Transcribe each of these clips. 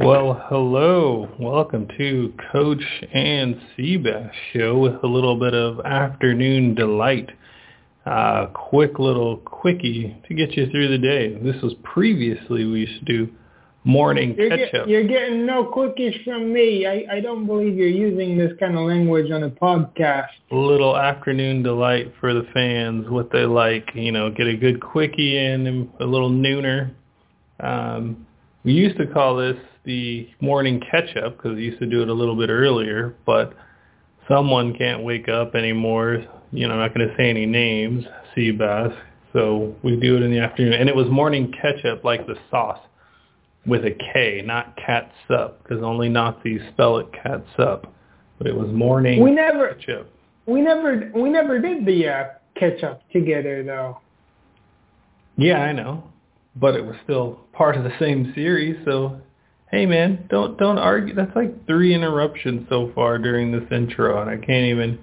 Well, hello. Welcome to Coach and Seabass Show with a little bit of afternoon delight. Uh, quick little quickie to get you through the day. This was previously we used to do morning You're, catch get, up. you're getting no quickies from me. I, I don't believe you're using this kind of language on a podcast. Little afternoon delight for the fans, what they like. You know, get a good quickie in and a little nooner. Um, we used to call this the morning catch up because we used to do it a little bit earlier, but someone can't wake up anymore. You know, I'm not going to say any names, Seabass. So we do it in the afternoon. And it was morning catch up like the sauce with a K, not cat sup, because only Nazis spell it cat sup. But it was morning We never catch up. we never we never did the uh, catch up together though. Yeah, I know. But it was still part of the same series, so hey man, don't don't argue. That's like three interruptions so far during this intro and I can't even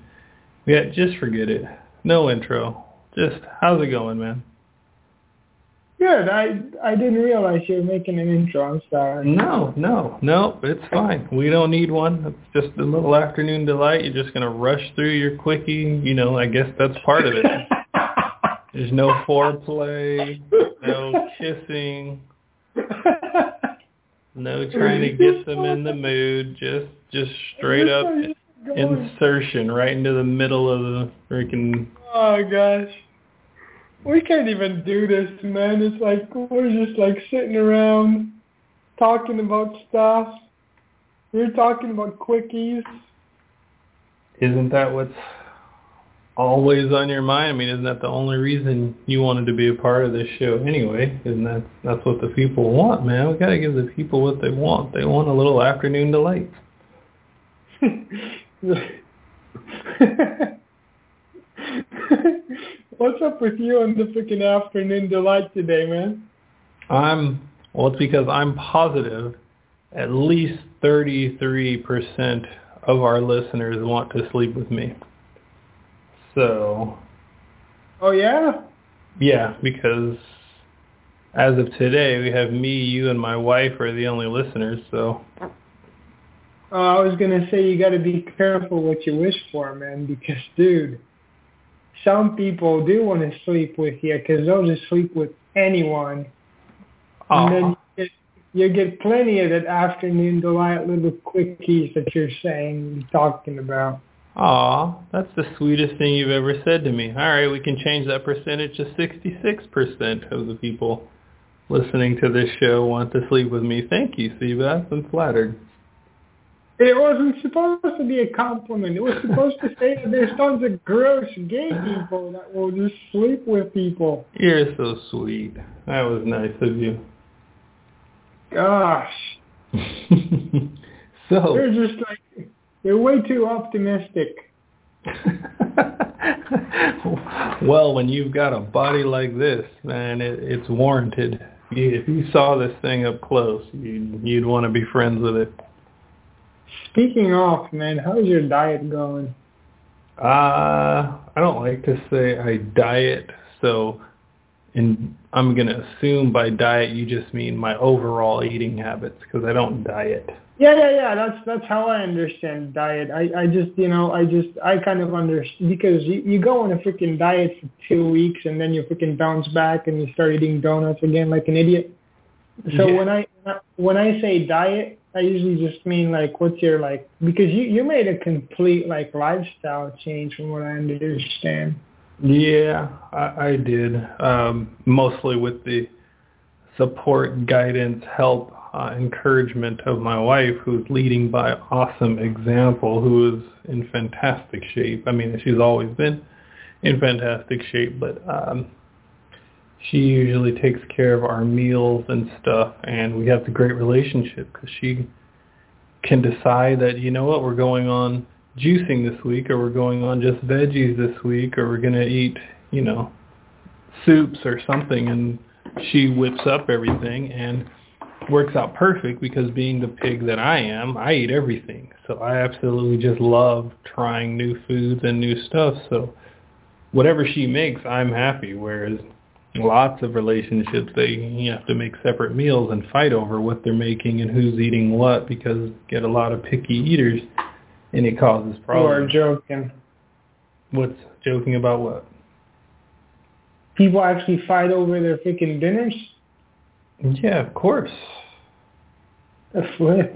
yeah, just forget it. No intro. Just how's it going, man? Good. I I didn't realize you were making an intro. I'm sorry. No, no, no, it's fine. We don't need one. It's just a little afternoon delight. You're just gonna rush through your quickie, you know, I guess that's part of it. There's no foreplay, no kissing, no trying to get them in the mood, just just straight up insertion right into the middle of the freaking Oh gosh. We can't even do this, man. It's like we're just like sitting around talking about stuff. We're talking about quickies. isn't that what's always on your mind? I mean, isn't that the only reason you wanted to be a part of this show anyway? Isn't that that's what the people want, man? We gotta give the people what they want. They want a little afternoon delight. What's up with you and the freaking afternoon delight today, man? I'm well, it's because I'm positive at least 33% of our listeners want to sleep with me. So, Oh yeah? yeah, because as of today, we have me, you, and my wife are the only listeners. So, Uh, I was gonna say you got to be careful what you wish for, man, because dude, some people do want to sleep with you because they'll just sleep with anyone, and then you get, you get plenty of that afternoon delight little quickies that you're saying, and talking about. Aw, that's the sweetest thing you've ever said to me. All right, we can change that percentage to 66% of the people listening to this show want to sleep with me. Thank you, Seabass. I'm flattered. It wasn't supposed to be a compliment. It was supposed to say that there's tons of gross gay people that will just sleep with people. You're so sweet. That was nice of you. Gosh, so, they're just like they're way too optimistic. well, when you've got a body like this, man, it, it's warranted. If you saw this thing up close, you'd, you'd want to be friends with it. Speaking of, man, how's your diet going? Uh, I don't like to say I diet, so and I'm going to assume by diet you just mean my overall eating habits because I don't diet. Yeah, yeah, yeah. That's that's how I understand diet. I I just you know I just I kind of understand because you you go on a freaking diet for two weeks and then you freaking bounce back and you start eating donuts again like an idiot. So Yeah. when I when I say diet, I usually just mean like what's your like because you you made a complete like lifestyle change from what I understand. Yeah, I, I did. Um, mostly with the support, guidance, help, uh, encouragement of my wife, who's leading by awesome example, who is in fantastic shape. I mean, she's always been in fantastic shape, but um, she usually takes care of our meals and stuff, and we have a great relationship because she can decide that you know what we're going on juicing this week or we're going on just veggies this week or we're to eat, you know, soups or something and she whips up everything and works out perfect because being the pig that I am, I eat everything. So I absolutely just love trying new foods and new stuff. So whatever she makes, I'm happy. Whereas lots of relationships they have to make separate meals and fight over what they're making and who's eating what because you get a lot of picky eaters and it causes problems. You are joking. What's joking about what? People actually fight over their freaking dinners? Yeah, of course. A flip.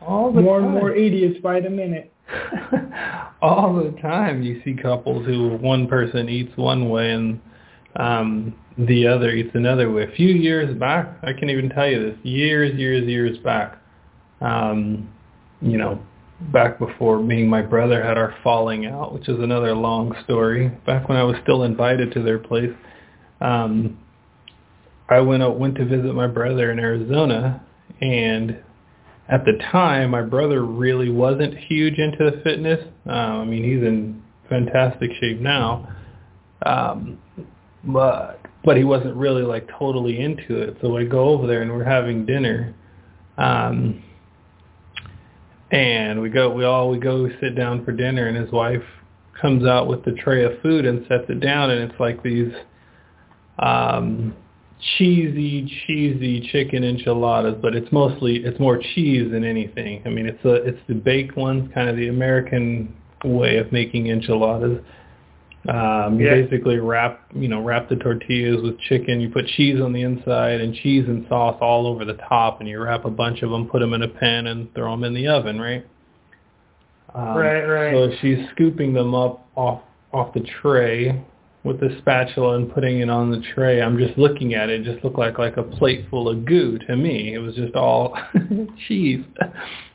All the more time. and more idiots by the minute. All the time you see couples who one person eats one way and um the other eats another way. A few years back, I can even tell you this, years, years, years back, um, you know, back before me and my brother had our falling out, which is another long story. Back when I was still invited to their place, um, I went out, went to visit my brother in Arizona, and at the time, my brother really wasn't huge into the fitness. Uh, I mean, he's in fantastic shape now, um, but but he wasn't really like totally into it. So I go over there and we're having dinner. Um, and we go, we all, we go sit down for dinner and his wife comes out with the tray of food and sets it down and it's like these, um, cheesy, cheesy chicken enchiladas, but it's mostly, it's more cheese than anything. I mean, it's a, it's the baked ones, kind of the American way of making enchiladas. Um, you Yeah. basically wrap, you know, wrap the tortillas with chicken. You put cheese on the inside and cheese and sauce all over the top, and you wrap a bunch of them, put them in a pan, and throw them in the oven, right? Um, Right, right. So she's scooping them up off off the tray with the spatula and putting it on the tray. I'm just looking at it. It just looked like like a plate full of goo to me. It was just all cheese,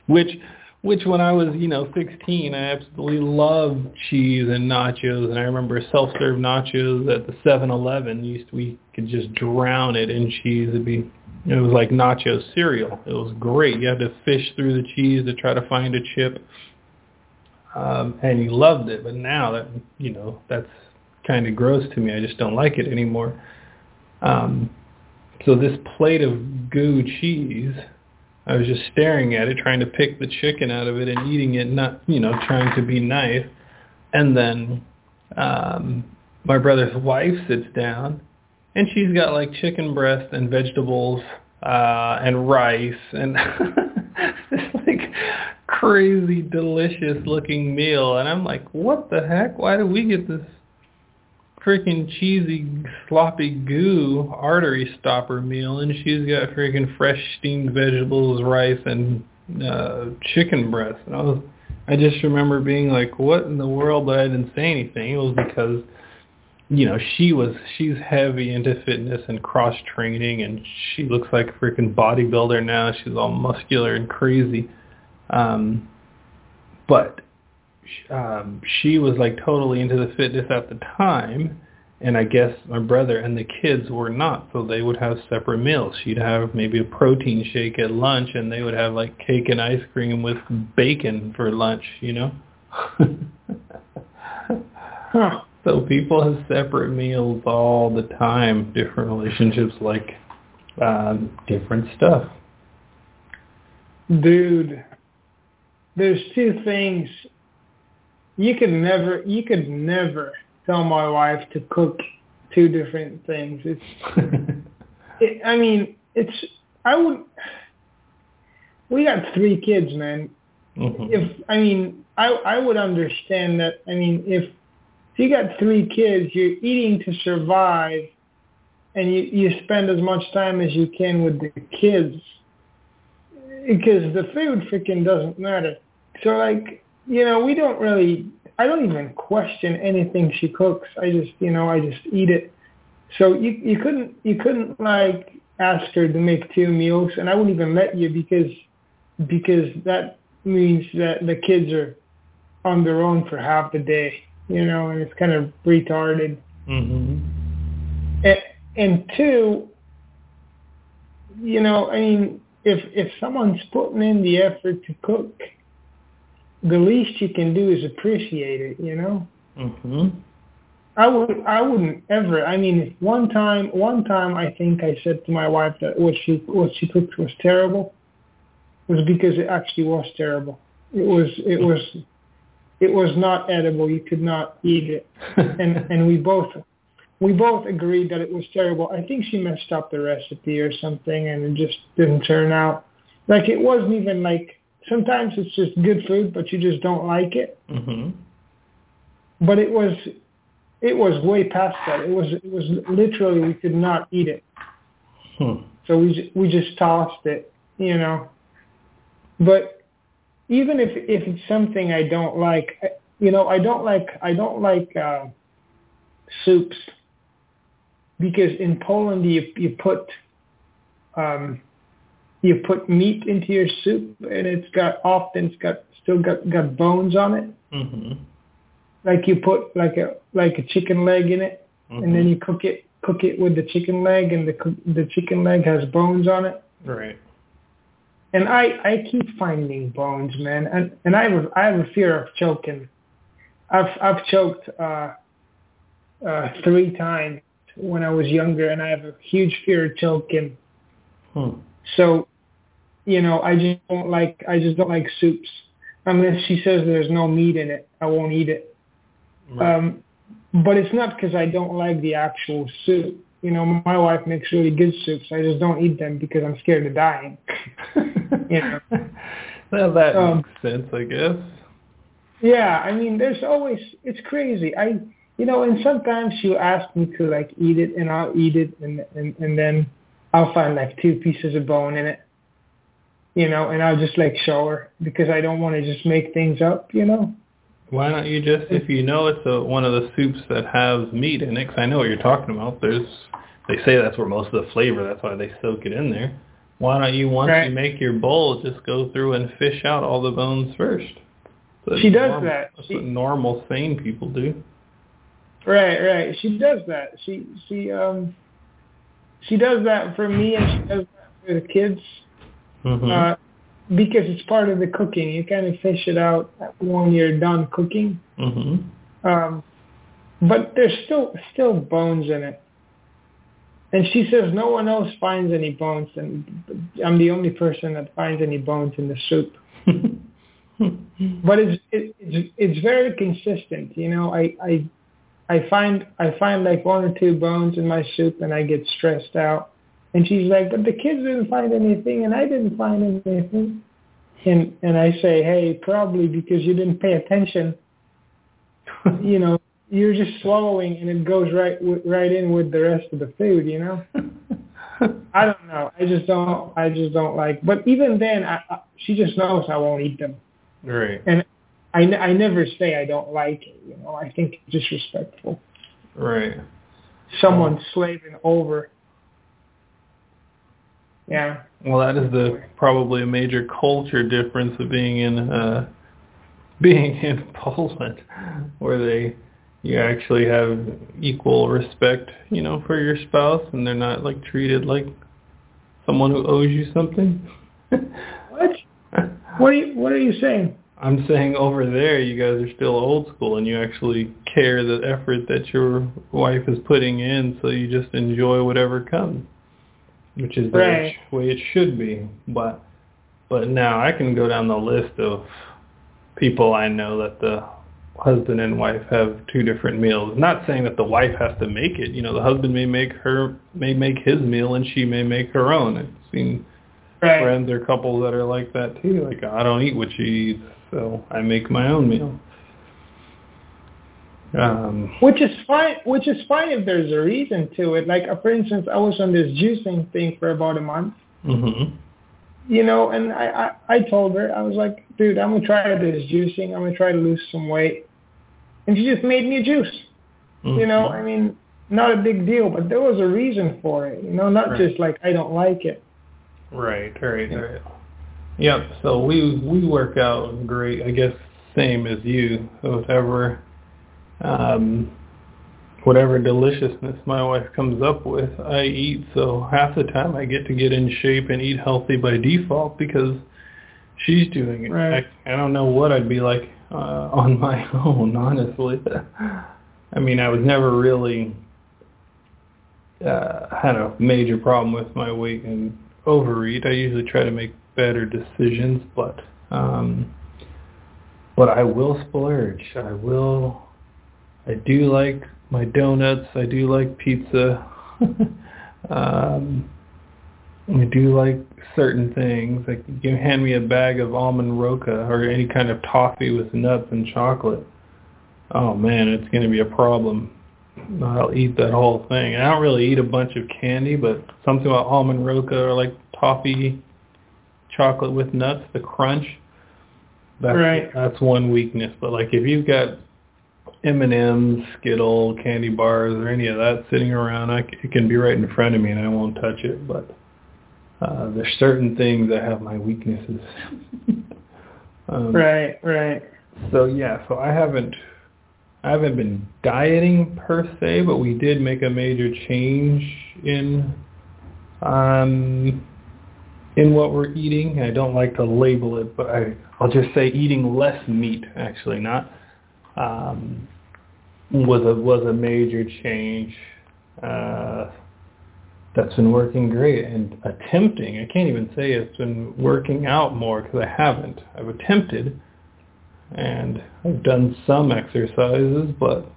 which which when I was, you know, 16, I absolutely loved cheese and nachos. And I remember self-serve nachos at the 7-Eleven. Used we could just drown it in cheese. It'd be, it was like nacho cereal. It was great. You had to fish through the cheese to try to find a chip. Um, and you loved it. But now that, you know, that's kind of gross to me. I just don't like it anymore. Um, so this plate of goo cheese, I was just staring at it, trying to pick the chicken out of it and eating it, not, you know, trying to be nice. And then um, my brother's wife sits down, and she's got like chicken breast and vegetables uh, and rice and this like crazy delicious looking meal. And I'm like, what the heck? Why do we get this freaking cheesy, sloppy goo artery stopper meal, and she's got freaking fresh steamed vegetables, rice, and uh, chicken breast. And I was, I just remember being like, what in the world? But I didn't say anything. It was because, you know, she was, she's heavy into fitness and cross training, and she looks like a freaking bodybuilder now. She's all muscular and crazy. Um, but um, she was like totally into the fitness at the time, and I guess my brother and the kids were not, so they would have separate meals. She'd have maybe a protein shake at lunch, and they would have like cake and ice cream with bacon for lunch, you know? Huh. So people have separate meals all the time, different relationships like um, different stuff. Dude, there's two things. You could never, you could never tell my wife to cook two different things. It's, it, I mean, it's, I would, we got three kids, man. Mhm. If, I mean, I, I would understand that, I mean, if, if you got three kids, you're eating to survive and you, you spend as much time as you can with the kids because the food freaking doesn't matter. So like, you know, we don't really, I don't even question anything she cooks. I just, you know, I just eat it. So you, you couldn't, you couldn't like ask her to make two meals and I wouldn't even let you because, because that means that the kids are on their own for half the day, you know, and it's kind of retarded. Mhm. And, and two, you know, I mean, if if someone's putting in the effort to cook, the least you can do is appreciate it. You know, Mhm. I would I wouldn't ever. I mean, one time one time I think I said to my wife that what she what she cooked was terrible, was because it actually was terrible. It was it was it was not edible. You could not eat it, and and we both we both agreed that it was terrible. I think she messed up the recipe or something, and it just didn't turn out. Like it wasn't even like sometimes it's just good food, but you just don't like it. hmm But it was, it was way past that. It was, it was literally we could not eat it. Hmm. So we we just tossed it, you know. But even if if it's something I don't like, you know, I don't like I don't like uh, soups because in Poland you you put um, you put meat into your soup and it's got often it's got still got got bones on it. hmm Like you put like a like a chicken leg in it hmm and then you cook it cook it with the chicken leg and the the chicken leg has bones on it. Right. And I I keep finding bones, man, and and I have a, I have a fear of choking. I've I've choked uh, uh, three times when I was younger, and I have a huge fear of choking. Hmm. So, you know, I just don't like I just don't like soups unless she says there's no meat in it. I won't eat it. Right. Um, but it's not because I don't like the actual soup. You know, my wife makes really good soups. I just don't eat them because I'm scared of dying. yeah. well, that Um, makes sense, I guess. Yeah, I mean, there's always it's crazy. I you know, and sometimes she'll ask me to like eat it, and I'll eat it, and and and then I'll find like two pieces of bone in it. You know, and I'll just like show her because I don't want to just make things up. You know. Why don't you just, if you know it's a, one of the soups that has meat in it, because I know what you're talking about. There's, they say that's where most of the flavor. That's why they soak it in there. Why don't you, once Right. you make your bowl, just go through and fish out all the bones first? That's She does normal- that. That's She- what normal, sane people do. Right, right. She does that. She she um she does that for me, and she does that for the kids. Hmm Uh, because it's part of the cooking. You kind of fish it out when you're done cooking. hmm Um, but there's still still bones in it. And she says no one else finds any bones, and I'm the only person that finds any bones in the soup. But it's it, it's it's very consistent. You know, I I I find I find like one or two bones in my soup, and I get stressed out. And she's like, but the kids didn't find anything, and I didn't find anything. And and I say, hey, probably because you didn't pay attention you know, you're just swallowing and it goes right right in with the rest of the food, you know. I don't know. I just don't. I just don't like. But even then, I, I, she just knows I won't eat them, right, and I, n- I never say I don't like it. You know, I think it's disrespectful. right. Someone slaving over. Yeah. Well, that is the probably a major culture difference of being in uh, being in Poland, where they you actually have equal respect, you know, for your spouse, and they're not like treated like someone who owes you something. What? What are you What are you saying? I'm saying over there, you guys are still old school, and you actually care the effort that your wife is putting in, so you just enjoy whatever comes, which is the Right. way it should be. But but now I can go down the list of people I know that the husband and wife have two different meals. Not saying that the wife has to make it. You know, the husband may make her may make his meal, and she may make her own. I've seen Right. friends or couples that are like that too. Like I don't eat what she eats, so I make my own meal. Um, Which is fine. Which is fine if there's a reason to it. Like, uh, for instance, I was on this juicing thing for about a month. mhm. you know, and I, I, I told her, I was like, dude, I'm to try this juicing. I'm to try to lose some weight. And she just made me a juice. You know, I mean, not a big deal, but there was a reason for it. You know, not Right. just like, I don't like it. Right, right, right. Yep. So we we work out great. I guess same as you. So whatever, um, whatever deliciousness my wife comes up with, I eat. So half the time I get to get in shape and eat healthy by default because she's doing it. Right. I, I don't know what I'd be like uh, on my own, honestly. I mean, I was never really uh, had a major problem with my weight and overeat. I usually try to make better decisions, but um, but I will splurge. I will. I do like my donuts. I do like pizza. um, I do like certain things. Like you hand me a bag of almond roca or any kind of toffee with nuts and chocolate. Oh man, it's going to be a problem. I'll eat that whole thing. I don't really eat a bunch of candy, but something about almond roca or like toffee chocolate with nuts, the crunch. That's, right. That's one weakness. But like if you've got M&M's, Skittle, candy bars, or any of that sitting around, I, it can be right in front of me and I won't touch it. But uh, there's certain things that have my weaknesses. um, right, right. So yeah, so I haven't I haven't been dieting per se, but we did make a major change in um in what we're eating. I don't like to label it, but I I'll just say eating less meat actually, not um was a was a major change. Uh that's been working great and attempting. I can't even say it's been working out more because I haven't. I've attempted and I've done some exercises, but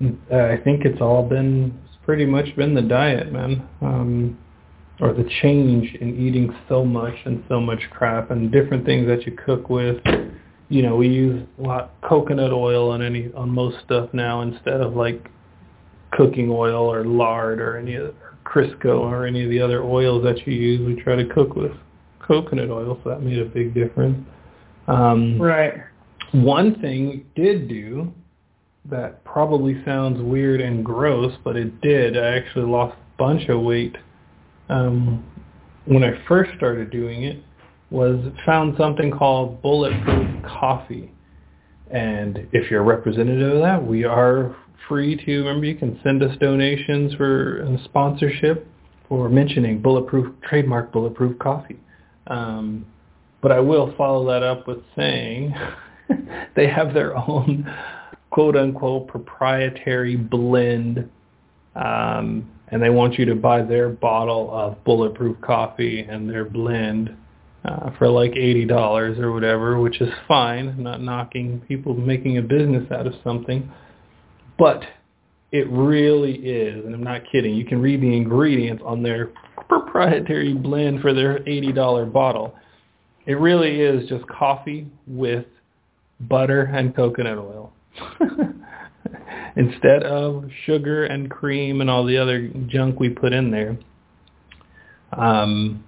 I think it's all been it's pretty much been the diet, man, um, or the change in eating so much and so much crap and different things that you cook with. You know, we use a lot coconut oil on any on most stuff now instead of like cooking oil or lard or any of or Crisco or any of the other oils that you use. We try to cook with coconut oil, so that made a big difference. Um, right one thing we did do that probably sounds weird and gross, but it did. I actually lost a bunch of weight um, when I first started doing it. Was found something called bulletproof coffee, and if you're a representative of that, we are free to. Remember, you can send us donations for sponsorship for mentioning bulletproof trademark bulletproof coffee. Um, but I will follow that up with saying they have their own quote unquote proprietary blend um, and they want you to buy their bottle of bulletproof coffee and their blend uh, for like eighty dollars or whatever, which is fine. I'm not knocking people making a business out of something, but it really is, and I'm not kidding. You can read the ingredients on their proprietary blend for their eighty dollar bottle. It really is just coffee with butter and coconut oil instead of sugar and cream and all the other junk we put in there. Um,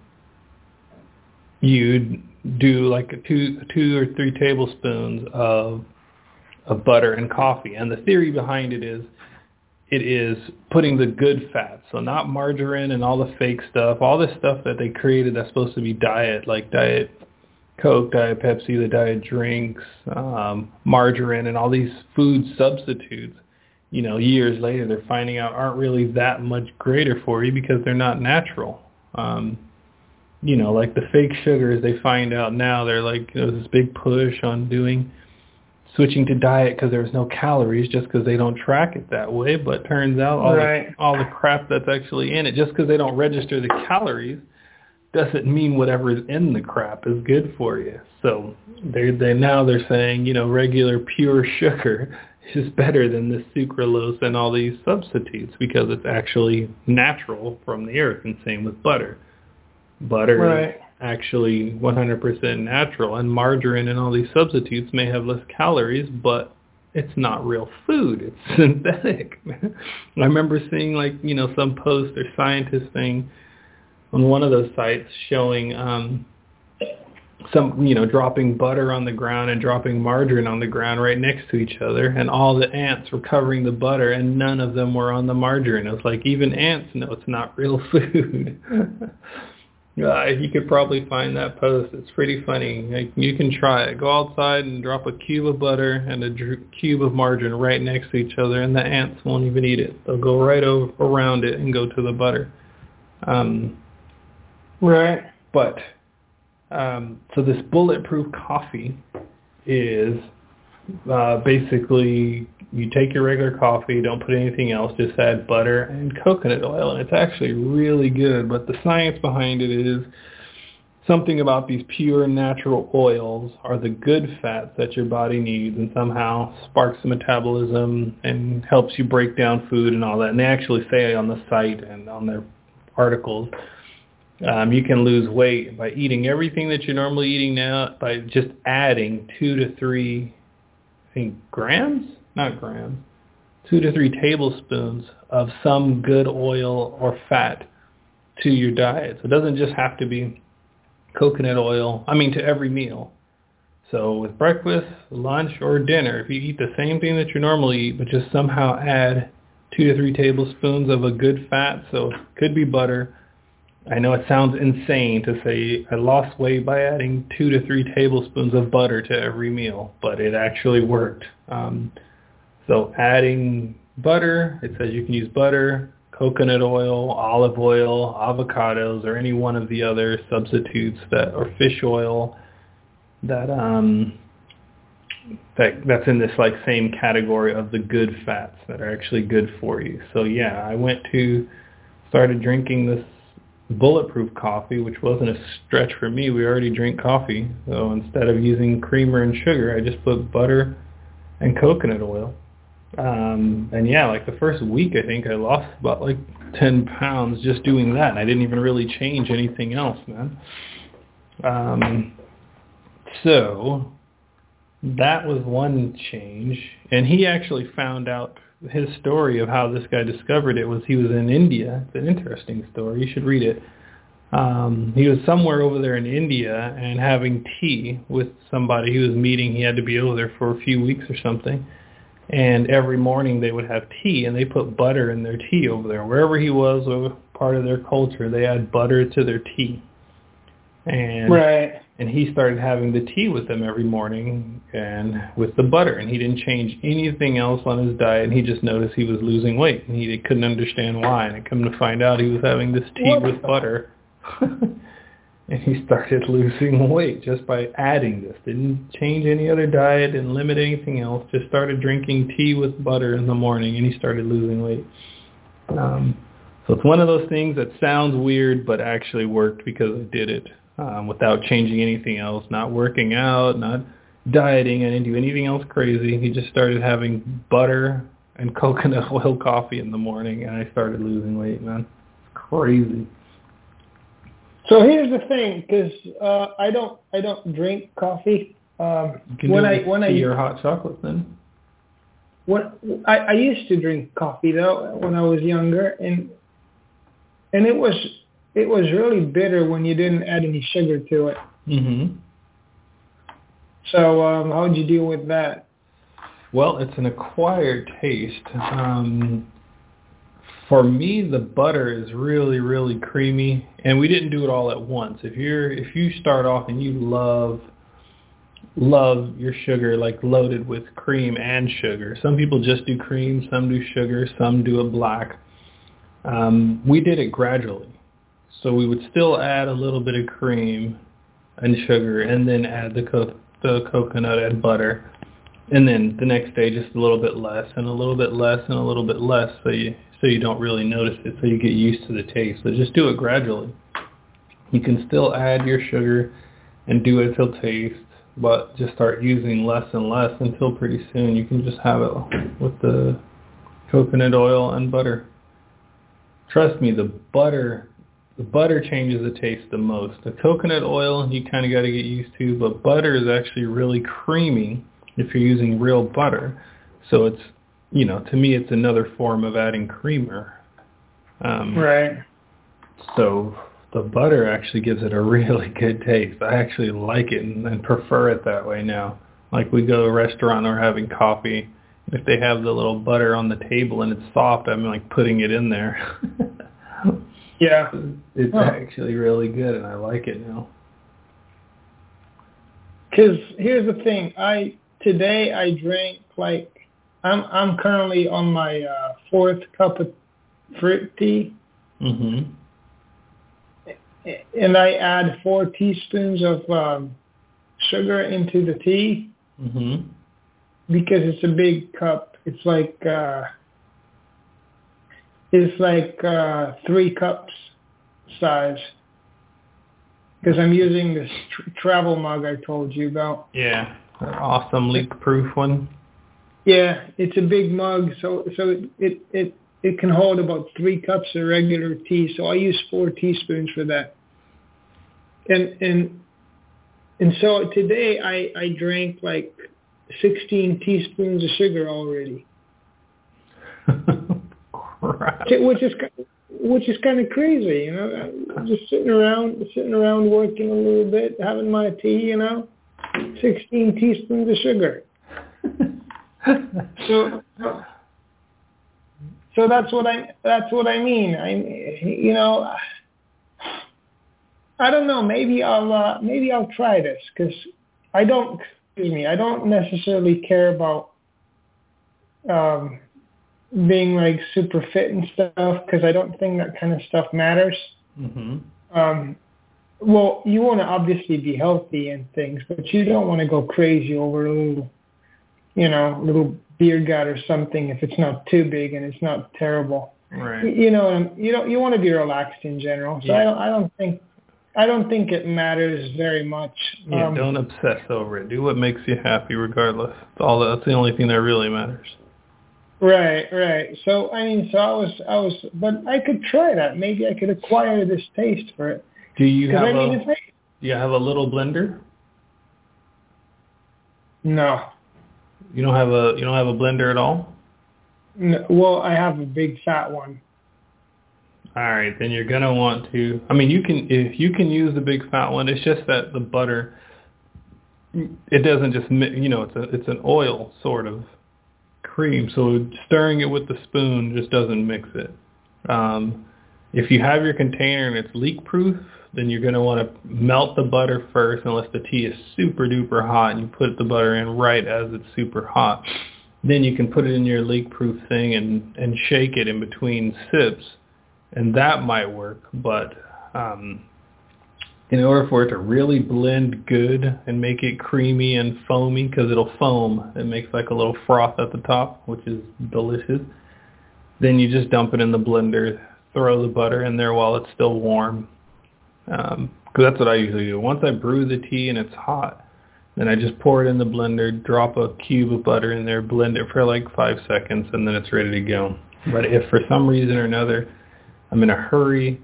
you do like a two two or three tablespoons of of butter and coffee, and the theory behind it is it is putting the good fats, so not margarine and all the fake stuff, all this stuff that they created that's supposed to be diet, like diet Coke, Diet Pepsi, the diet drinks, um, margarine, and all these food substitutes, you know, years later they're finding out aren't really that much greater for you because they're not natural. Um, you know, like the fake sugars, they find out now they're like you know, this big push on doing switching to diet because there's no calories just because they don't track it that way. But turns out all right. the, all the crap that's actually in it, just because they don't register the calories, doesn't mean whatever is in the crap is good for you. So they they now they're saying you know regular pure sugar is better than the sucralose and all these substitutes because it's actually natural from the earth. And same with butter. Butter right. is actually 100% natural, and margarine and all these substitutes may have less calories, but it's not real food. It's synthetic. I remember seeing like you know some post or scientist thing on one of those sites showing um, some, you know, dropping butter on the ground and dropping margarine on the ground right next to each other, and all the ants were covering the butter, and none of them were on the margarine. It was like even ants know it's not real food. Uh, you could probably find that post. It's pretty funny. Like, you can try it. Go outside and drop a cube of butter and a cube of margarine right next to each other, and the ants won't even eat it. They'll go right over around it and go to the butter. Um, Right. But um, so this bulletproof coffee is uh, basically you take your regular coffee, don't put anything else, just add butter and coconut oil, and it's actually really good. But the science behind it is something about these pure natural oils are the good fats that your body needs and somehow sparks the metabolism and helps you break down food and all that. And they actually say on the site and on their articles, um, you can lose weight by eating everything that you're normally eating now by just adding two to three, think grams, not grams, two to three tablespoons of some good oil or fat to your diet. So it doesn't just have to be coconut oil, I mean to every meal. So with breakfast, lunch, or dinner, if you eat the same thing that you normally eat, but just somehow add two to three tablespoons of a good fat, so it could be butter. I know it sounds insane to say I lost weight by adding two to three tablespoons of butter to every meal, but it actually worked. Um, so adding butter, it says you can use butter, coconut oil, olive oil, avocados, or any one of the other substitutes that, or fish oil that um, that that's in this like same category of the good fats that are actually good for you. So yeah, I went to started drinking this bulletproof coffee, which wasn't a stretch for me. We already drink coffee, so instead of using creamer and sugar, I just put butter and coconut oil um, and yeah, like the first week, I think I lost about like 10 pounds just doing that. And I didn't even really change anything else, man. Um, so that was one change. And he actually found out his story of how this guy discovered it was he was in India. It's an interesting story. You should read it. Um, he was somewhere over there in India and having tea with somebody he was meeting. He had to be over there for a few weeks or something and every morning they would have tea and they put butter in their tea over there wherever he was part of their culture they add butter to their tea and right and he started having the tea with them every morning and with the butter and he didn't change anything else on his diet and he just noticed he was losing weight and he couldn't understand why and come to find out he was having this tea What with butter and he started losing weight just by adding this. Didn't change any other diet, didn't limit anything else. Just started drinking tea with butter in the morning, and he started losing weight. Um, so it's one of those things that sounds weird, but actually worked because I did it um, without changing anything else, not working out, not dieting. I didn't do anything else crazy. He just started having butter and coconut oil coffee in the morning, and I started losing weight, man. It's crazy. So here's the thing, because uh, I don't I don't drink coffee. Um, You can when do I when I or hot chocolate then. when I, I used to drink coffee though when I was younger, and and it was it was really bitter when you didn't add any sugar to it. Mm-hmm. So um, how would you deal with that? Well, it's an acquired taste. Um, for me, the butter is really, really creamy, and we didn't do it all at once. If you're if you start off and you love love your sugar like loaded with cream and sugar. Some people just do cream, some do sugar, some do it black. Um, we did it gradually. So we would still add a little bit of cream and sugar and then add the, co- the coconut and butter. And then the next day just a little bit less and a little bit less and a little bit less so you so you don't really notice it so you get used to the taste. So just do it gradually. You can still add your sugar and do it till taste, but just start using less and less until pretty soon you can just have it with the coconut oil and butter. Trust me, the butter the butter changes the taste the most. The coconut oil you kind of got to get used to, but butter is actually really creamy if you're using real butter. So it's, you know, to me it's another form of adding creamer. Um, Right. so the butter actually gives it a really good taste. I actually like it and, and prefer it that way now. Like we go to a restaurant or having coffee, if they have the little butter on the table and it's soft, I'm like putting it in there. Yeah. it's Huh. actually really good and I like it now. Because here's the thing, I today I drank like I'm I'm currently on my uh, fourth cup of fruit tea, Mhm. and I add four teaspoons of um, sugar into the tea Mhm. because it's a big cup. It's like uh, it's like uh, three cups size. because I'm using this tr- travel mug I told you about. Yeah, that awesome leak-proof one. Yeah, it's a big mug, so so it it it, it can hold about three cups of regular tea. So I use four teaspoons for that. And and and so today I I drank like 16 teaspoons of sugar already. Which is which is kind of crazy, you know. Just sitting around, sitting around working a little bit, having my tea, you know. Sixteen teaspoons of sugar. so, so that's what I that's what I mean. I you know, I don't know. Maybe I'll uh, maybe I'll try this because I don't. Excuse me. I don't necessarily care about um, being like super fit and stuff because I don't think that kind of stuff matters. hmm Um, well, you want to obviously be healthy and things, but you don't want to go crazy over a little, you know, little beer gut or something if it's not too big and it's not terrible. Right. You know, you don't you want to be relaxed in general. So I Yeah. don't I don't think I don't think it matters very much. Yeah, Um, don't obsess over it. Do what makes you happy, regardless. That's all. That's the only thing that really matters. Right, right. So I mean, so I was, I was, but I could try that. Maybe I could acquire this taste for it. Do you have I mean, a Do you have a little blender? no, You don't have a You don't have a blender at all. no, well, I have a big fat one. All right, then you're gonna want to. I mean, you can if you can use the big fat one. It's just that the butter, it doesn't just you know it's a it's an oil sort of cream. So stirring it with the spoon just doesn't mix it. Um, if you have your container and it's leak proof, then you're gonna want to melt the butter first, unless the tea is super duper hot, and you put the butter in right as it's super hot. Then you can put it in your leak proof thing and and shake it in between sips and that might work, but um, in order for it to really blend good and make it creamy and foamy, because it'll foam, it makes like a little froth at the top, which is delicious. Then you just dump it in the blender, throw the butter in there while it's still warm, um, because that's what I usually do. Once I brew the tea and it's hot, then I just pour it in the blender, drop a cube of butter in there, blend it for like five seconds, and then it's ready to go. But if for some reason or another I'm in a hurry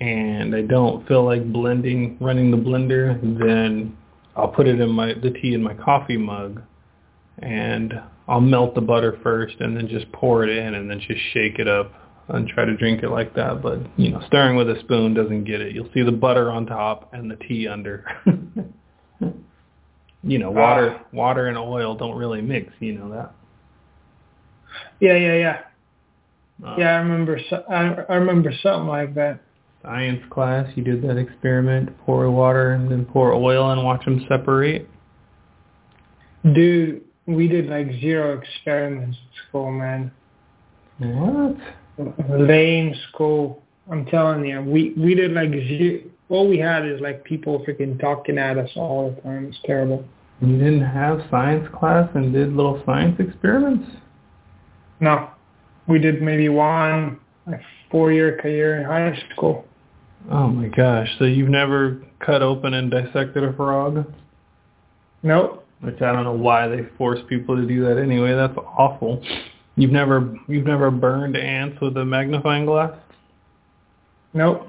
and I don't feel like blending, running the blender, then I'll put it in my the tea in my coffee mug and I'll melt the butter first and then just pour it in and then just shake it up and try to drink it like that. But, you know, stirring with a spoon doesn't get it. You'll see the butter on top and the tea under. you know, water water and oil don't really mix, you know that. Yeah, yeah, yeah. Uh, Yeah, I remember. I, I remember something like that. Science class, you did that experiment, pour water and then pour oil and watch them separate. Dude, we did like zero experiments at school, man. What? Lame school. I'm telling you, we we did like zero. All we had is like people freaking talking at us all the time. It's terrible. You didn't have science class and did little science experiments? No, we did maybe one like four-year career in high school. Oh my gosh, so you've never cut open and dissected a frog? Nope. Which I don't know why they force people to do that anyway. That's awful. You've never you've never burned ants with a magnifying glass? Nope.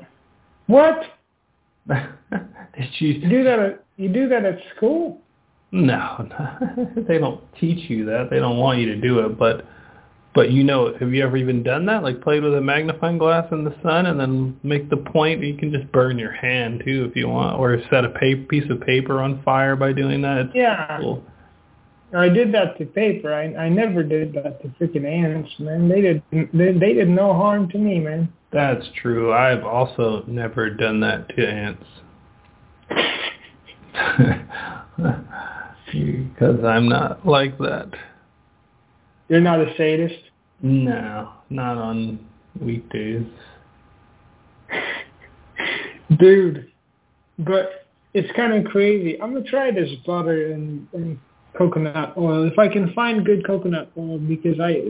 What? Did you You do that at you do that at school? No, no, they don't teach you that. They don't want you to do it, but but you know, have you ever even done that? Like played with a magnifying glass in the sun and then make the point. You can just burn your hand too if you want, or set a pa- piece of paper on fire by doing that. It's Yeah. cool. I did that to paper. I I never did that to freaking ants, man. They did they, they did no harm to me, man. That's true. I've also never done that to ants. Because I'm not like that. You're not a sadist. No, not on weekdays. Dude, but it's kind of crazy. I'm gonna try this butter and, and coconut oil if I can find good coconut oil because I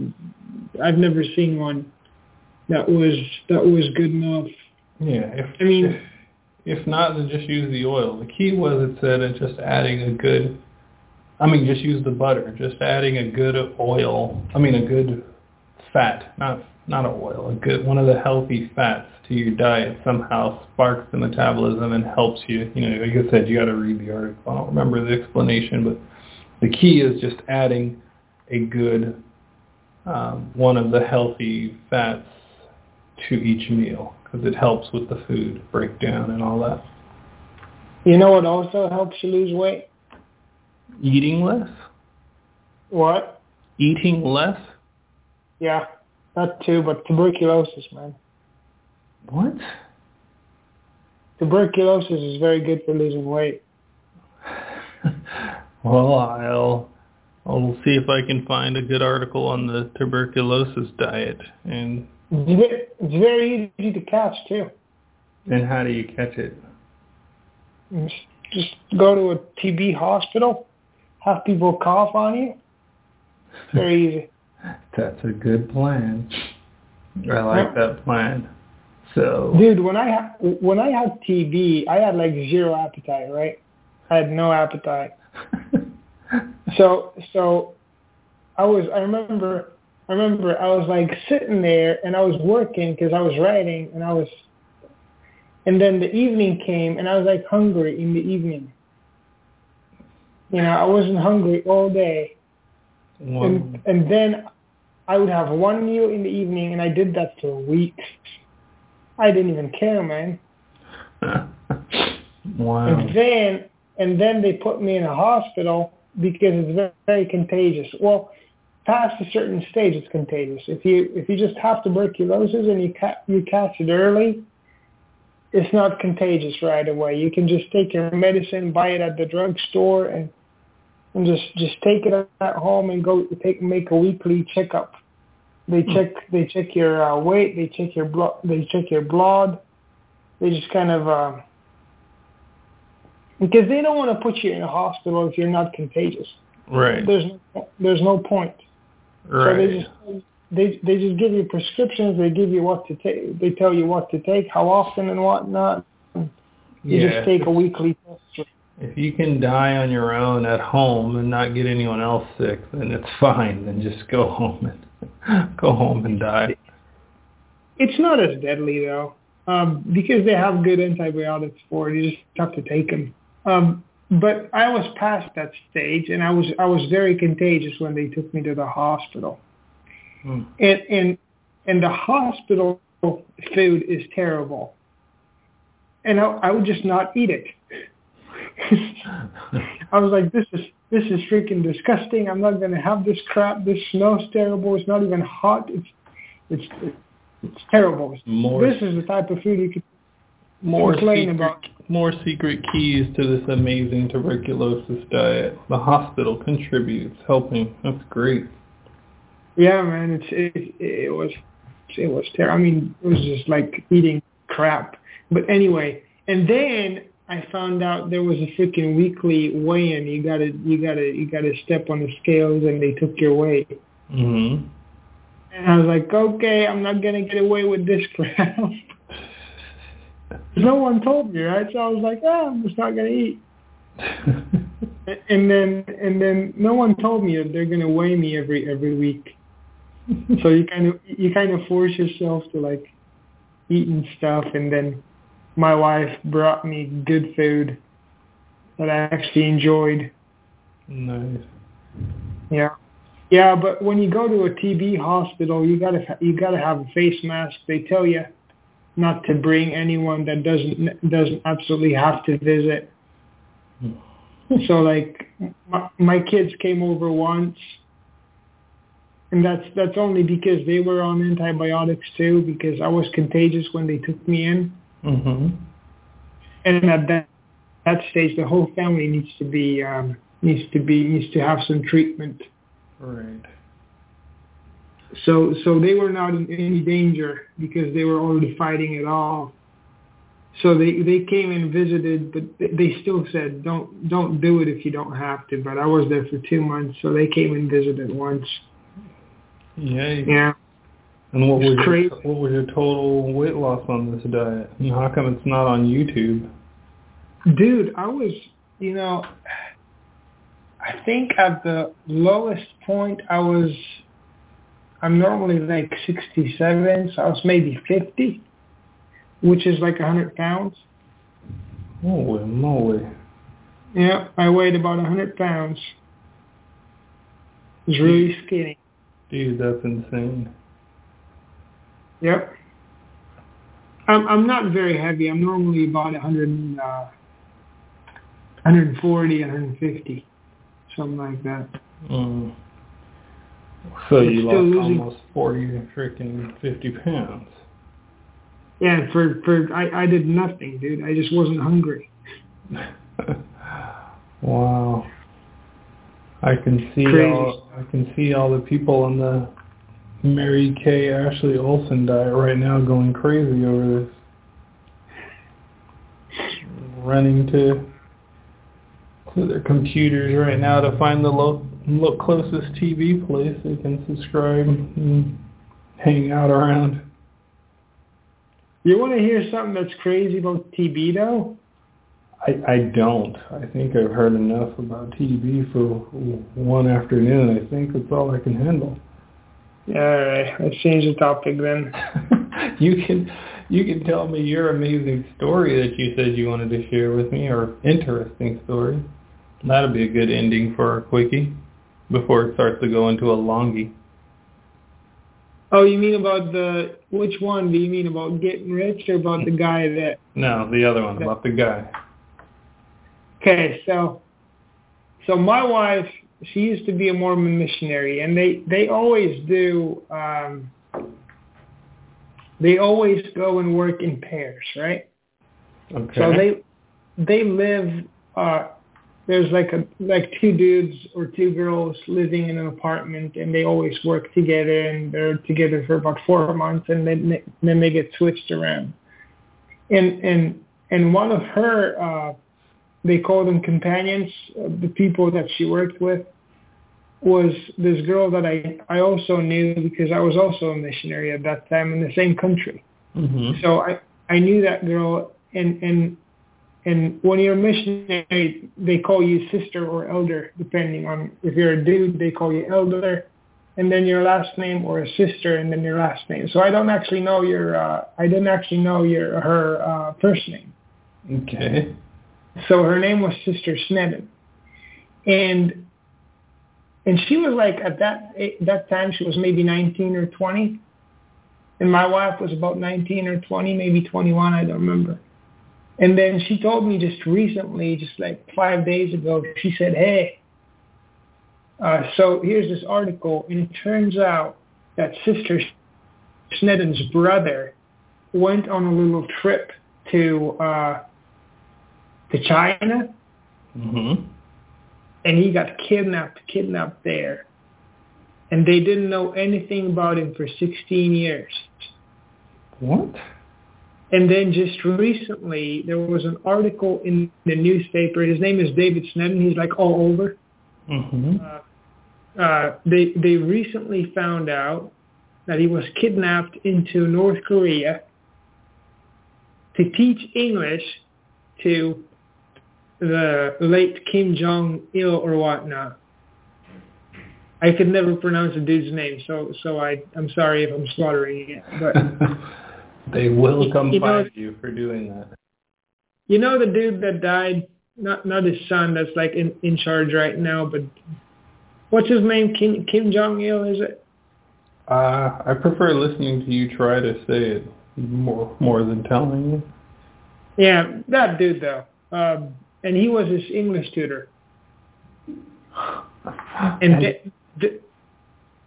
I've never seen one that was that was good enough. Yeah, if I mean- if, If not, then just use the oil. The key was it said it's just adding a good, I mean, just use the butter. Just adding a good oil, I mean, a good fat, not not a oil, a good one of the healthy fats to your diet somehow sparks the metabolism and helps you. You know, like I said, you got to read the article. I don't remember the explanation, but the key is just adding a good um, one of the healthy fats to each meal because it helps with the food breakdown and all that. You know what also helps you lose weight? Eating less? What? Eating less? Yeah, that too, but tuberculosis, man. What? Tuberculosis is very good for losing weight. well, I'll I'll see if I can find a good article on the tuberculosis diet and it's very easy to catch too. And how do you catch it? Just go to a TB hospital, have people cough on you. very easy. That's a good plan. I like that plan. So, dude, when I ha- when I had TB, I had like zero appetite, right? I had no appetite. so so I was I remember I remember I was like sitting there and I was working because I was writing and I was, and then the evening came and I was like hungry in the evening. You know, I wasn't hungry all day. And and then I would have one meal in the evening and I did that for weeks. I didn't even care, man. wow. And then and then they put me in a hospital because it's very, very contagious. Well, past a certain stage, it's contagious. If you if you just have tuberculosis and you ca- you catch it early, it's not contagious right away. You can just take your medicine, buy it at the drugstore, and and just just take it at home and go take make a weekly checkup. They hmm. check they check your uh, weight, they check your blood, they check your blood. They just kind of uh, because they don't want to put you in a hospital if you're not contagious. Right. There's no, there's no point. Right. So they just they they just give you prescriptions. They give you what to take. They tell you what to take, how often, and whatnot. You yeah. just take a weekly test. If you can die on your own at home and not get anyone else sick, then it's fine. Then just go home and go home and die. It's not as deadly though, um, because they have good antibiotics for it. You just have to take them. Um, but I was past that stage, and I was I was very contagious when they took me to the hospital. Hmm. And and and the hospital food is terrible, and I, I would just not eat it. I was like, this is this is freaking disgusting. I'm not gonna have this crap. This smells terrible. It's not even hot. It's it's it's terrible. More, this is the type of food you could more complain secret, about more secret keys to this amazing tuberculosis diet. The hospital contributes, helping. That's great. Yeah, man, it's it, it was it was terrible. I mean, it was just like eating crap. But anyway, and then I found out there was a freaking weekly weigh-in. You gotta you gotta you gotta step on the scales, and they took your weight. Mhm. And I was like, okay, I'm not gonna get away with this crap no one told me, right? So I was like, ah, I'm just not gonna eat. and then and then no one told me that they're gonna weigh me every every week. so you kind of you kind of force yourself to like eat and stuff, and then my wife brought me good food that I actually enjoyed. Nice. Yeah. Yeah, but when you go to a TB hospital, you gotta you gotta have a face mask. They tell you not to bring anyone that doesn't doesn't absolutely have to visit. Hmm. So like my, my kids came over once, and that's that's only because they were on antibiotics too. Because I was contagious when they took me in, mm-hmm. and at that that stage, the whole family needs to be um, needs to be needs to have some treatment. Right. So so they were not in any danger because they were already fighting it off. So they they came and visited, but they still said don't don't do it if you don't have to. But I was there for two months, so they came and visited once. Yeah. Yeah. And what was your, what was your total weight loss on this diet? And how come it's not on YouTube? Dude, I was, you know, I think at the lowest point I was, I'm normally like 67, so I was maybe 50, which is like 100 pounds. Holy moly. Yeah, I weighed about 100 pounds. It was really skinny. Dude, that's insane. Yep. I'm I'm not very heavy. I'm normally about 100, uh, 140, 150, something like that. Mm. So you lost losing- almost 40 freaking 50 pounds. Yeah, for for I I did nothing, dude. I just wasn't hungry. wow. I can see Crazy. all I can see all the people on the Mary-Kate Ashley Olsen diet right now going crazy over this. Running to to their computers right now to find the lo- lo- closest TB place they can subscribe and hang out around. You want to hear something that's crazy about TB though? I, I don't. I think I've heard enough about TB for one afternoon. I think that's all I can handle. All right, let's change the topic then. you can you can tell me your amazing story that you said you wanted to share with me, or interesting story. That'll be a good ending for our quickie before it starts to go into a longie. Oh, you mean about the which one? Do you mean about getting rich or about the guy that? No, the other one about the guy. Okay, so so my wife, she used to be a Mormon missionary, and they they always do. um They always go and work in pairs, right? Okay. So they they live. uh There's like a like two dudes or two girls living in an apartment, and they always work together, and they're together for about four months, and then they- then they get switched around. And and and one of her, uh they call them companions, uh, the people that she worked with, was this girl that I I also knew because I was also a missionary at that time in the same country. Mhm. So I I knew that girl, and and and when you're a missionary, they call you sister or elder, depending on if you're a dude, they call you elder, and then your last name, or a sister, and then your last name. So I don't actually know your uh, I didn't actually know your her uh, first name. Okay. So her name was Sister Sneddon, and and she was like at that that time she was maybe 19 or 20, and my wife was about 19 or 20, maybe 21, I don't remember. And then she told me just recently, just like five days ago, she said, "Hey, uh, so here's this article, and it turns out that Sister Sneddon's brother went on a little trip to." Uh, to China, Mhm. and he got kidnapped, kidnapped there. And they didn't know anything about him for 16 years. What? And then just recently, there was an article in the newspaper. His name is David Sneddon. He's like all over. Mhm. Uh, uh, they they recently found out that he was kidnapped into North Korea to teach English to the late Kim Jong Il or whatnot. I could never pronounce the dude's name, so so I I'm sorry if I'm slaughtering it. But they will come You know- find you for doing that. you know the dude that died, not not his son that's like in in charge right now, but what's his name? Kim Kim Jong Il is it? Uh, I prefer listening to you try to say it more more than telling you. Yeah, that dude though. Um, and he was his English tutor. And, and, th- th-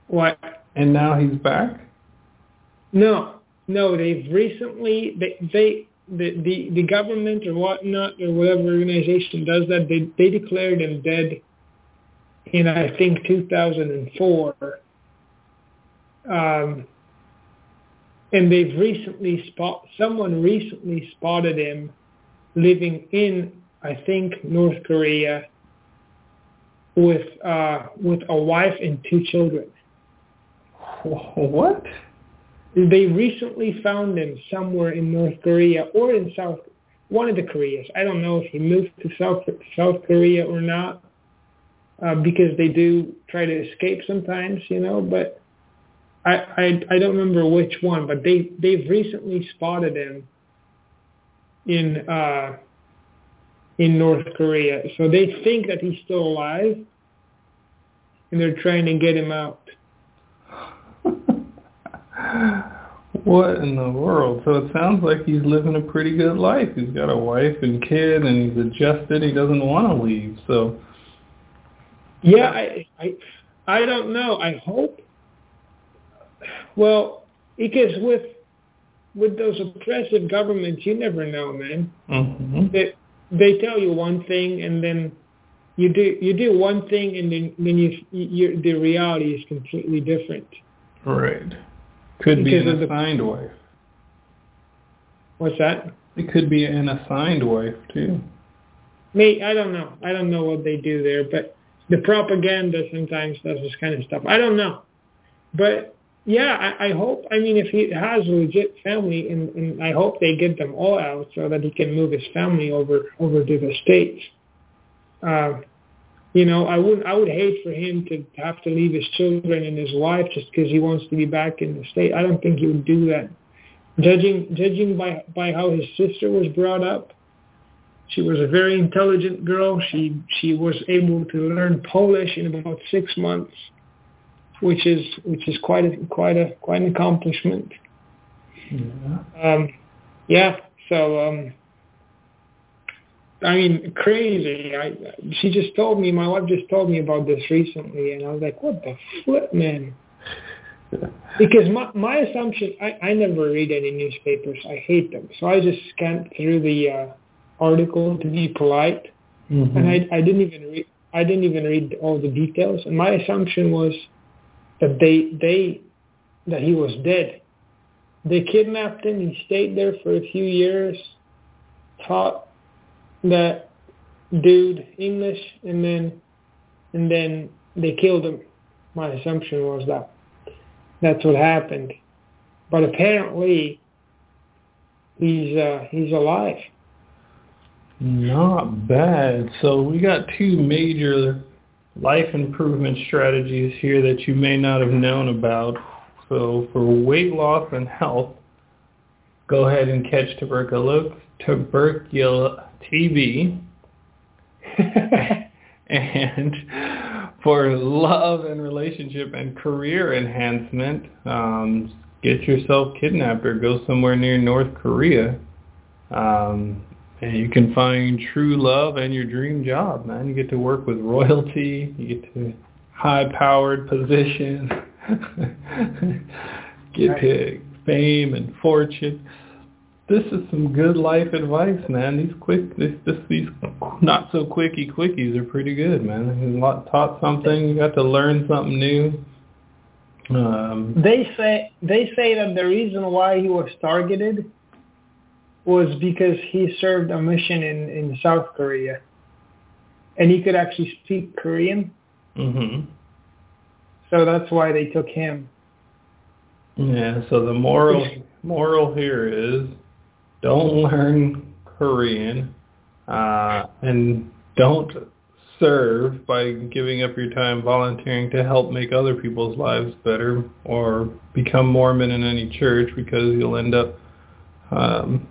what? and now he's back. No, no. They've recently they they the the, the government or whatnot or whatever organization does that they they declared him dead in I think 2004. Um, and they've recently spot someone recently spotted him living in I think North Korea with uh with a wife and two children. What? They recently found him somewhere in North Korea or in South one of the Koreas. I don't know if he moved to South South Korea or not, uh, because they do try to escape sometimes, you know. But I, I I don't remember which one, but they they've recently spotted him in uh, in North Korea, so they think that he's still alive, and they're trying to get him out. what in the world? So it sounds like he's living a pretty good life. He's got a wife and kid, and he's adjusted. He doesn't want to leave. So yeah, I I I don't know. I hope. Well, because with with those oppressive governments, you never know, man. Mm-hmm. They they tell you one thing, and then you do you do one thing, and then then you, you the reality is completely different. Right. Could be an assigned the, wife. What's that? It could be an assigned wife too. Me, I don't know. I don't know what they do there, but the propaganda sometimes does this kind of stuff. I don't know, but yeah, I, I hope. I mean, if he has a legit family, and, and I hope they get them all out so that he can move his family over over to the states. Uh, you know, I wouldn't. I would hate for him to have to leave his children and his wife just because he wants to be back in the state. I don't think he would do that. Judging judging by by how his sister was brought up, she was a very intelligent girl. She she was able to learn Polish in about six months, which is which is quite a quite a quite an accomplishment. Yeah. Um, yeah. So um, I mean, crazy. I she just told me, my wife just told me about this recently, and I was like, what the flip, man? because my my assumption, I I never read any newspapers. I hate them, so I just scanned through the uh, article to be polite, mm-hmm. and I I didn't even read I didn't even read all the details. And my assumption was that they they that he was dead. They kidnapped him. He stayed there for a few years, taught that dude English, and then and then they killed him. My assumption was that that's what happened, but apparently he's uh, he's alive. Not bad. So we got two major life improvement strategies here that you may not have known about. So for weight loss and health, go ahead and catch tuberculosis, tuberculosis TB. and for love and relationship and career enhancement, um, get yourself kidnapped or go somewhere near North Korea. Um, and you can find true love and your dream job, man. You get to work with royalty. You get to high-powered position. get to fame and fortune this is some good life advice, man. These quick, this, this, these not so quickie quickies are pretty good, man. You taught something, you got to learn something new. Um, they say they say that the reason why he was targeted was because he served a mission in in South Korea, and he could actually speak Korean. Mhm. So that's why they took him. Yeah. So the moral moral here is don't learn Korean, uh, and don't serve by giving up your time volunteering to help make other people's lives better or become Mormon in any church because you'll end up um,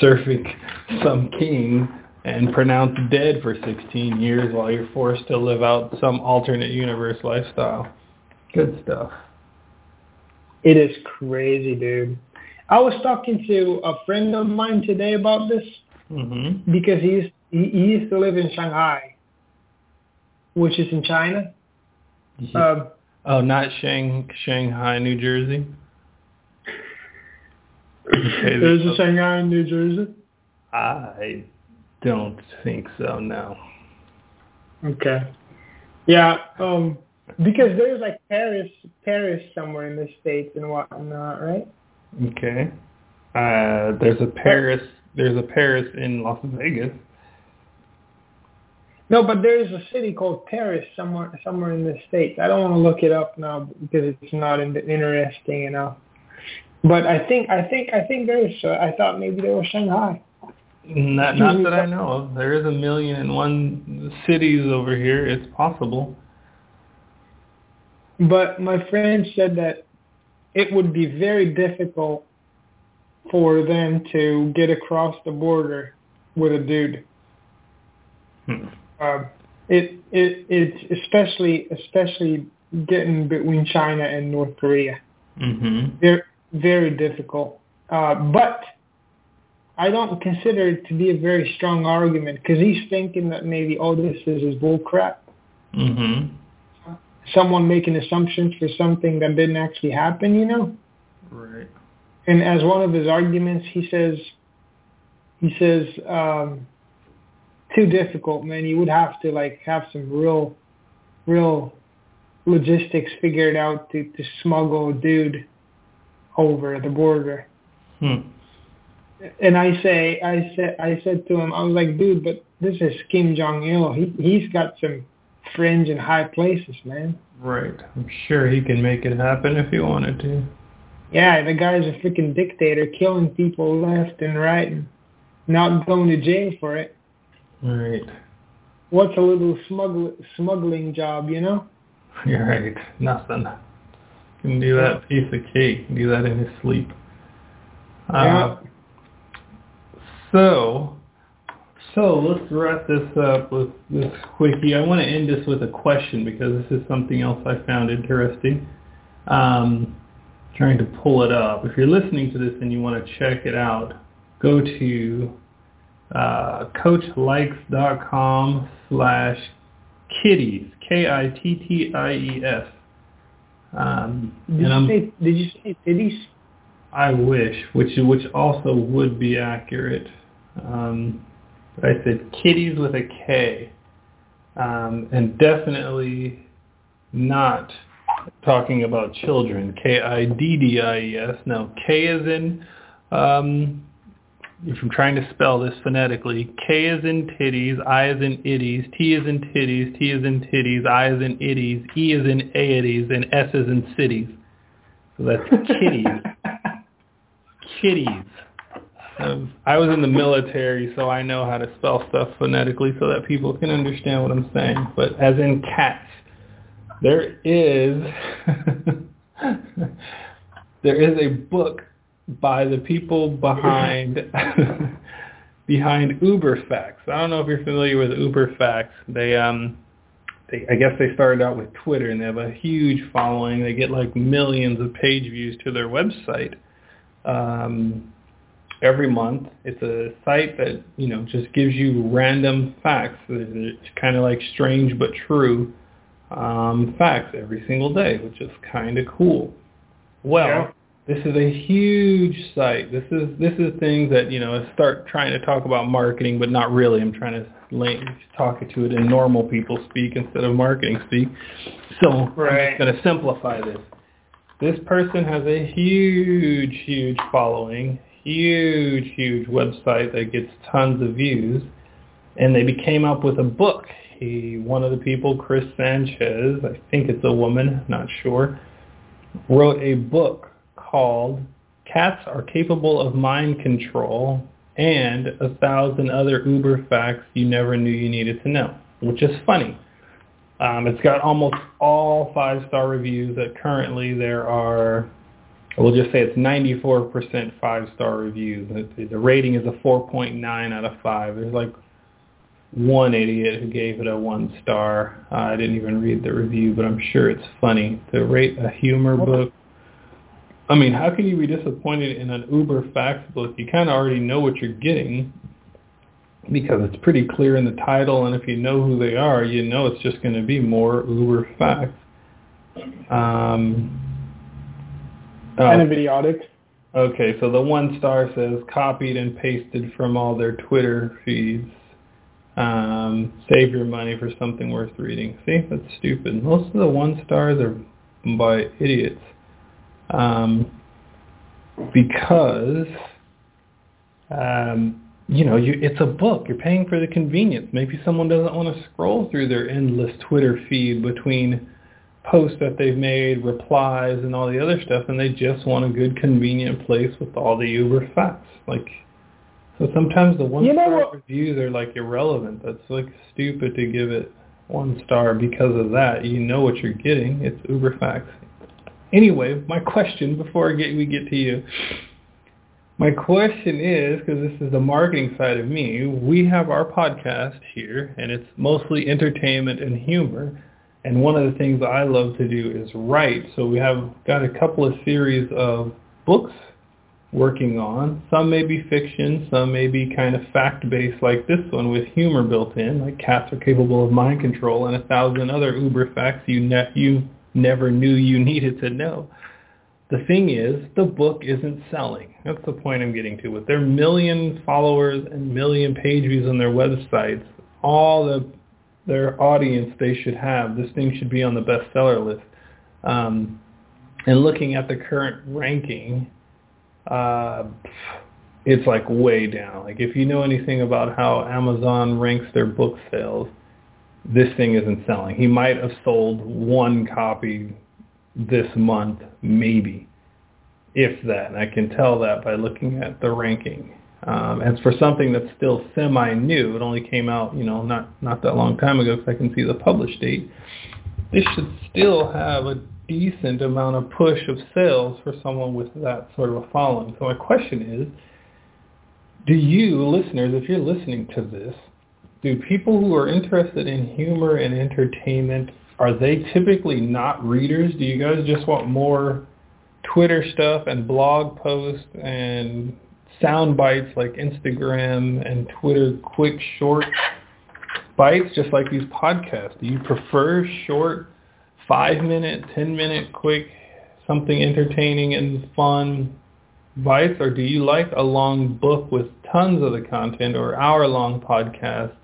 serving some king and pronounced dead for 16 years while you're forced to live out some alternate universe lifestyle. Good stuff. It is crazy, dude. I was talking to a friend of mine today about this mm-hmm. because he used, he, he used to live in Shanghai, which is in China. Um, oh, not Shang, Shanghai, New Jersey? Okay, There's a Shanghai in New Jersey? I don't think so, no. Okay. Yeah, um, because there's like Paris, Paris somewhere in the States and whatnot, right? Okay. Uh, there's a Paris. There's a Paris in Las Vegas. No, but there is a city called Paris somewhere somewhere in the states. I don't want to look it up now because it's not interesting enough. But I think I think I think there's. Uh, I thought maybe there was Shanghai. Not, not that I know of. There is a million and one cities over here. It's possible. But my friend said that it would be very difficult for them to get across the border with a dude. Hmm. Uh, it it it's especially especially getting between China and North Korea. Mm-hmm. Very very difficult. Uh, but I don't consider it to be a very strong argument because he's thinking that maybe all this is is bull crap. Mm-hmm. Someone making assumptions for something that didn't actually happen, you know. Right. And as one of his arguments, he says, he says, um, too difficult, man. You would have to like have some real, real logistics figured out to to smuggle a dude over the border. Hmm. And I say, I said, I said to him, I was like, dude, but this is Kim Jong Il. He he's got some fringe and high places, man. Right. I'm sure he can make it happen if he wanted to. Yeah, the guy's a freaking dictator, killing people left and right, and not going to jail for it. Right. What's a little smuggle, smuggling job, you know? You're right. Nothing. Can do that piece of cake. Can do that in his sleep. Yeah. Uh, so, so let's wrap this up with this quickie. I want to end this with a question because this is something else I found interesting. Um, trying to pull it up. If you're listening to this and you want to check it out, go to uh, coachlikes.com slash kitties, K-I-T-T-I-E-S. Um, did, you say, did you say? I wish, which which also would be accurate. Um, but I said kitties with a K, um, and definitely not talking about children. K-I-D-D-I-E-S. Now K is in, um, if I'm trying to spell this phonetically, K is in titties, I is in itties, T is in titties, T is in titties, I is in itties, E is in aities, and S is in cities. So that's kitties. kitties. Um, I was in the military, so I know how to spell stuff phonetically so that people can understand what I'm saying. But as in cats, there is there is a book by the people behind behind UberFacts. I don't know if you're familiar with UberFacts. They um they, I guess they started out with Twitter and they have a huge following. They get like millions of page views to their website um, every month. It's a site that you know just gives you random facts. It's kind of like strange but true um, facts every single day, which is kind of cool. Well, yeah. This is a huge site. This is this is things that you know I start trying to talk about marketing, but not really. I'm trying to link, talk to it in normal people speak instead of marketing speak. So right. I'm just going to simplify this. This person has a huge, huge following, huge, huge website that gets tons of views, and they came up with a book he, one of the people, Chris Sanchez, I think it's a woman, not sure, wrote a book called Cats Are Capable of Mind Control and a thousand other Uber facts you never knew you needed to know, which is funny. Um, it's got almost all five-star reviews that currently there are, we'll just say it's 94% five-star reviews. The, the rating is a 4.9 out of 5. There's like one idiot who gave it a one star. Uh, I didn't even read the review, but I'm sure it's funny to rate a humor book. I mean, how can you be disappointed in an Uber facts book? You kind of already know what you're getting because it's pretty clear in the title, and if you know who they are, you know it's just going to be more Uber facts. Um, kind of idiotic. Okay, so the one star says copied and pasted from all their Twitter feeds. Um, save your money for something worth reading. See, that's stupid. Most of the one stars are by idiots. Um, because, um, you know, you, it's a book. You're paying for the convenience. Maybe someone doesn't want to scroll through their endless Twitter feed between posts that they've made, replies, and all the other stuff, and they just want a good, convenient place with all the Uber facts. Like, So sometimes the one You know reviews are like irrelevant. That's like stupid to give it one star because of that. You know what you're getting. It's uber facts. Anyway, my question before get we get to you. My question is because this is the marketing side of me. We have our podcast here, and it's mostly entertainment and humor. And one of the things I love to do is write. So we have got a couple of series of books working on. Some may be fiction, some may be kind of fact-based like this one with humor built in, like cats are capable of mind control and a thousand other uber facts you, ne- you never knew you needed to know. The thing is, the book isn't selling. That's the point I'm getting to. With their million followers and million page views on their websites, all the their audience they should have, this thing should be on the bestseller list. Um, and looking at the current ranking, uh, it's like way down. Like if you know anything about how Amazon ranks their book sales, this thing isn't selling. He might have sold one copy this month, maybe, if that. And I can tell that by looking at the ranking. Um, as for something that's still semi-new, it only came out, you know, not not that long time ago because I can see the published date. This should still have a decent amount of push of sales for someone with that sort of a following. So my question is, do you listeners, if you're listening to this, do people who are interested in humor and entertainment, are they typically not readers? Do you guys just want more Twitter stuff and blog posts and sound bites like Instagram and Twitter quick short bites just like these podcasts? Do you prefer short five minute, ten minute quick something entertaining and fun bites or do you like a long book with tons of the content or hour long podcast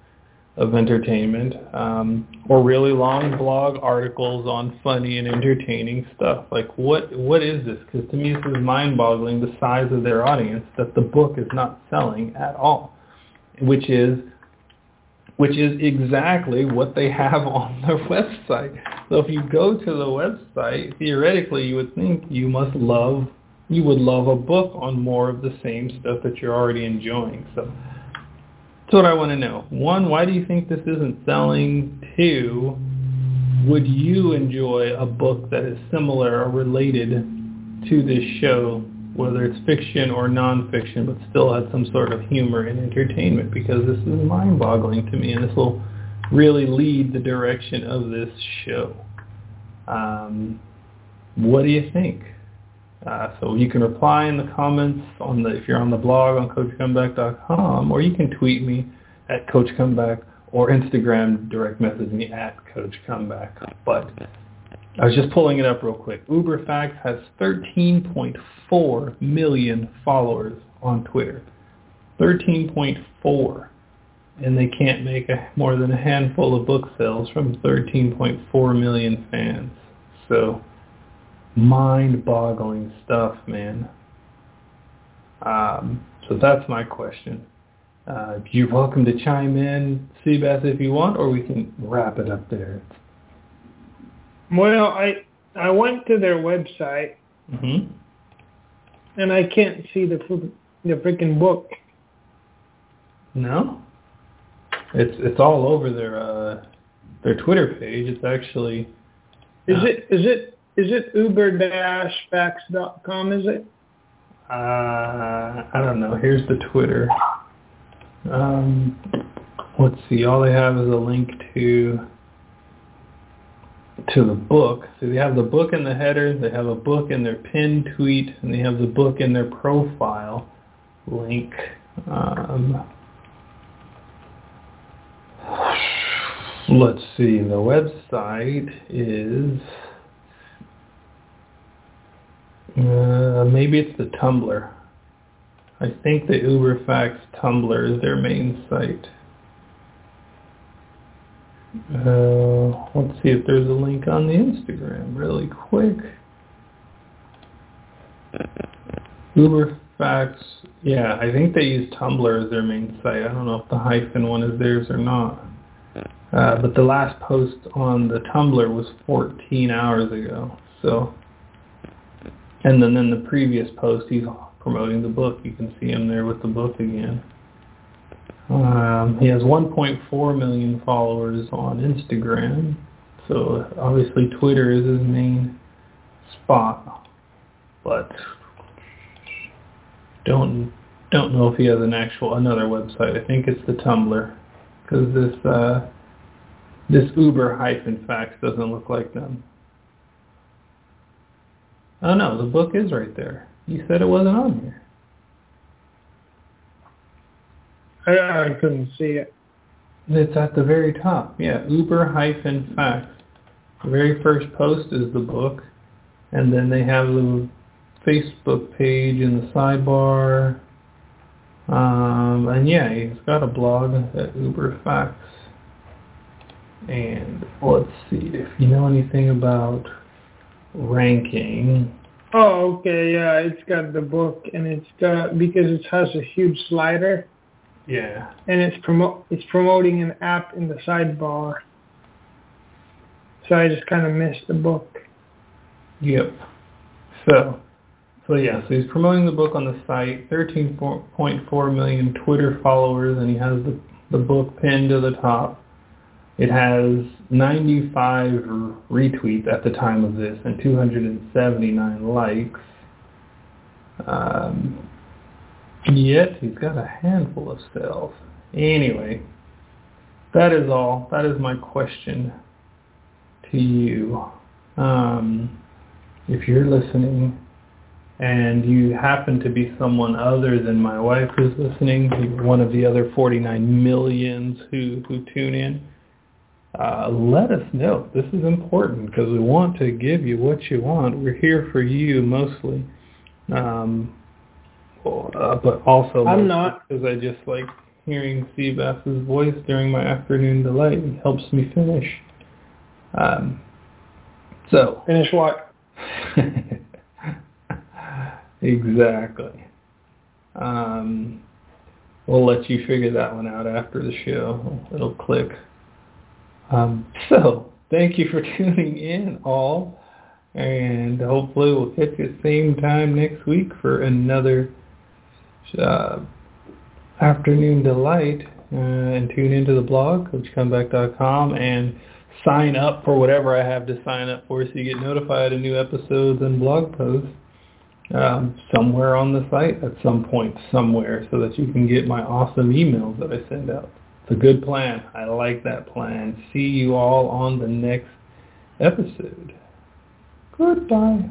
of entertainment um, or really long blog articles on funny and entertaining stuff. Like what what is this? Because to me this is mind boggling the size of their audience that the book is not selling at all which is which is exactly what they have on their website. So if you go to the website theoretically you would think you must love you would love a book on more of the same stuff that you're already enjoying. So that's what I want to know. One, why do you think this isn't selling? Two, would you enjoy a book that is similar or related to this show, whether it's fiction or nonfiction, but still has some sort of humor and entertainment? Because this is mind-boggling to me, and this will really lead the direction of this show. Um, what do you think? Uh, so you can reply in the comments on the if you're on the blog on CoachComeback.com, or you can tweet me at coachcomeback or Instagram direct message me at Coach Comeback. But I was just pulling it up real quick. Uber Facts has 13.4 million followers on Twitter. 13.4. And they can't make a, more than a handful of book sales from 13.4 million fans. So mind-boggling stuff, man. Um, so that's my question. Uh, you're welcome to chime in, Seabass, if you want, or we can wrap it up there. Well, I I went to their website hmm and I can't see the the freaking book. No, it's it's all over their uh, their Twitter page. It's actually Is Uh, it is it is it uber-facts.com? Is it? uh, I don't know. Here's the Twitter. Um, let's see. All they have is a link to to the book. So they have the book in the header. They have a book in their pinned tweet, and they have the book in their profile link. Um, let's see. The website is. Uh, maybe it's the Tumblr. I think the UberFacts Tumblr is their main site. Uh, let's see if there's a link on the Instagram really quick. UberFacts, yeah, I think they use Tumblr as their main site. I don't know if the hyphen one is theirs or not. Uh, but the last post on the Tumblr was 14 hours ago. So, and then in the previous post, he's promoting the book. You can see him there with the book again. Um, he has 1.4 million followers on Instagram. So obviously Twitter is his main spot. But don't don't know if he has an actual another website. I think it's the Tumblr because this uh, this Uber hyphen facts doesn't look like them. Oh no, the book is right there. You said it wasn't on here. I, I couldn't see it. It's at the very top. Yeah, Uber hyphen facts. The very first post is the book, and then they have the Facebook page in the sidebar. Um, and yeah, he's got a blog at Uber Facts. And let's see if you know anything about ranking. Oh, okay, yeah, it's got the book, and it's got because it has a huge slider. Yeah. And it's promo it's promoting an app in the sidebar. So I just kind of missed the book. Yep. So, so yeah, so he's promoting the book on the site. 13.4 million Twitter followers, and he has the the book pinned to the top. It has 95 retweets at the time of this and 279 likes. Um, yet he's got a handful of sales. Anyway, that is all. That is my question to you. Um, if you're listening and you happen to be someone other than my wife who's listening, one of the other 49 millions who, who tune in, uh, let us know. This is important because we want to give you what you want. We're here for you mostly, um, uh, but also I'm not because I just like hearing Seabass's voice during my afternoon delight. It helps me finish. Um, so finish what? exactly. Um, we'll let you figure that one out after the show. It'll click. Um, so thank you for tuning in all. And hopefully we'll catch you at the same time next week for another uh, afternoon delight. Uh, and tune into the blog, coachcomeback.com, and sign up for whatever I have to sign up for so you get notified of new episodes and blog posts um, somewhere on the site at some point, somewhere, so that you can get my awesome emails that I send out. A good plan. I like that plan. See you all on the next episode. Goodbye.